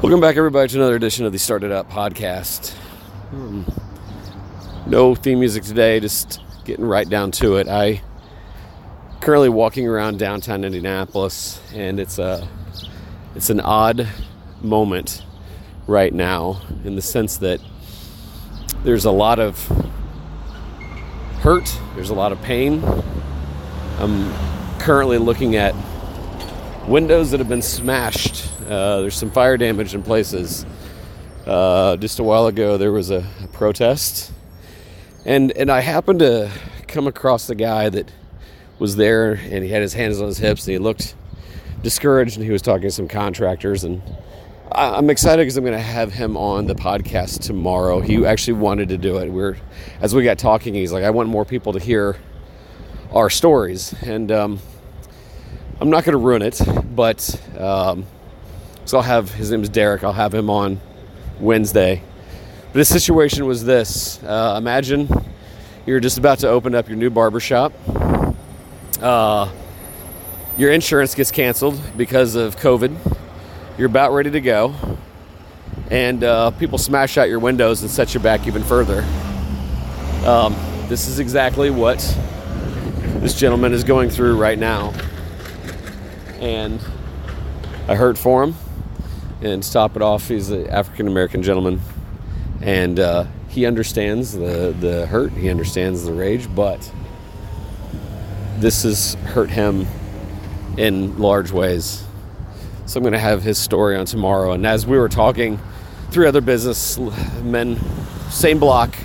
Welcome back, everybody, to another edition of the StartEdUp podcast. Um, no theme music today, just getting right down to it. I currently walking around downtown Indianapolis, and it's a it's an odd moment right now in the sense that there's a lot of hurt, there's a lot of pain. I'm currently looking at windows that have been smashed. Uh, there's some fire damage in places. Uh, just a while ago, there was a, a, protest, and and I happened to come across the guy that was there, and he had his hands on his hips, and he looked discouraged, and he was talking to some contractors, and I, am excited because I'm going to have him on the podcast tomorrow. He actually wanted to do it. We're as we got talking, he's like, I want more people to hear our stories, and um, I'm not going to ruin it, but um, so I'll have his name is Derek. I'll have him on Wednesday. But the situation was this: uh, imagine you're just about to open up your new barbershop. Uh, your insurance gets canceled because of COVID. You're about ready to go, and uh, people smash out your windows and set you back even further. Um, this is exactly what this gentleman is going through right now and I hurt for him. And to top it off, he's an African American gentleman, and uh, he understands the the hurt. He understands the rage, but this has hurt him in large ways. So I'm going to have his story on tomorrow. And as we were talking, three other business men, same block,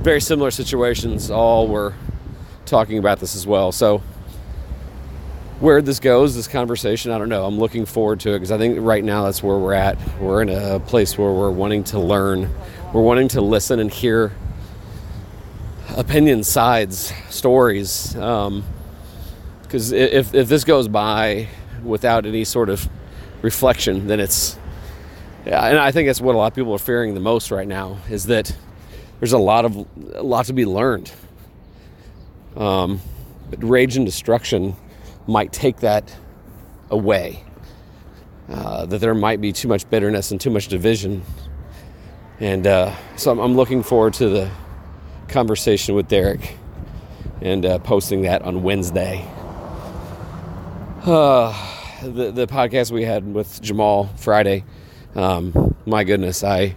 very similar situations, all were talking about this as well. So where this goes, this conversation, I don't know. I'm looking forward to it because I think right now that's where we're at. We're in a place where we're wanting to learn, we're wanting to listen and hear opinions, sides, stories. Because um, if, if this goes by without any sort of reflection, then it's, and I think that's what a lot of people are fearing the most right now is that there's a lot of a lot to be learned. Um, but rage and destruction might take that away. Uh, that there might be too much bitterness and too much division. And uh, so I'm, I'm, looking forward to the conversation with Derek and uh, posting that on Wednesday. Uh, the, the podcast we had with Jamal Friday, um, my goodness, I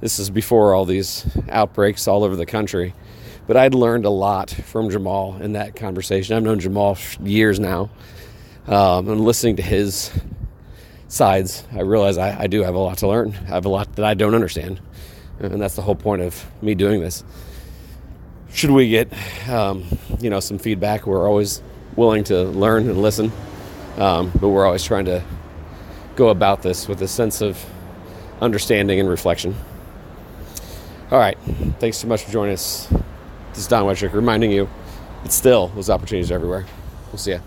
this is before all these outbreaks all over the country. But I'd learned a lot from Jamal in that conversation. I've known Jamal years now. Um, and listening to his sides, I realize I, I do have a lot to learn. I have a lot that I don't understand. And that's the whole point of me doing this. Should we get, um, you know, some feedback, we're always willing to learn and listen. Um, but we're always trying to go about this with a sense of understanding and reflection. All right. Thanks so much for joining us. This is Don Wettrick reminding you that still those opportunities everywhere. We'll see you.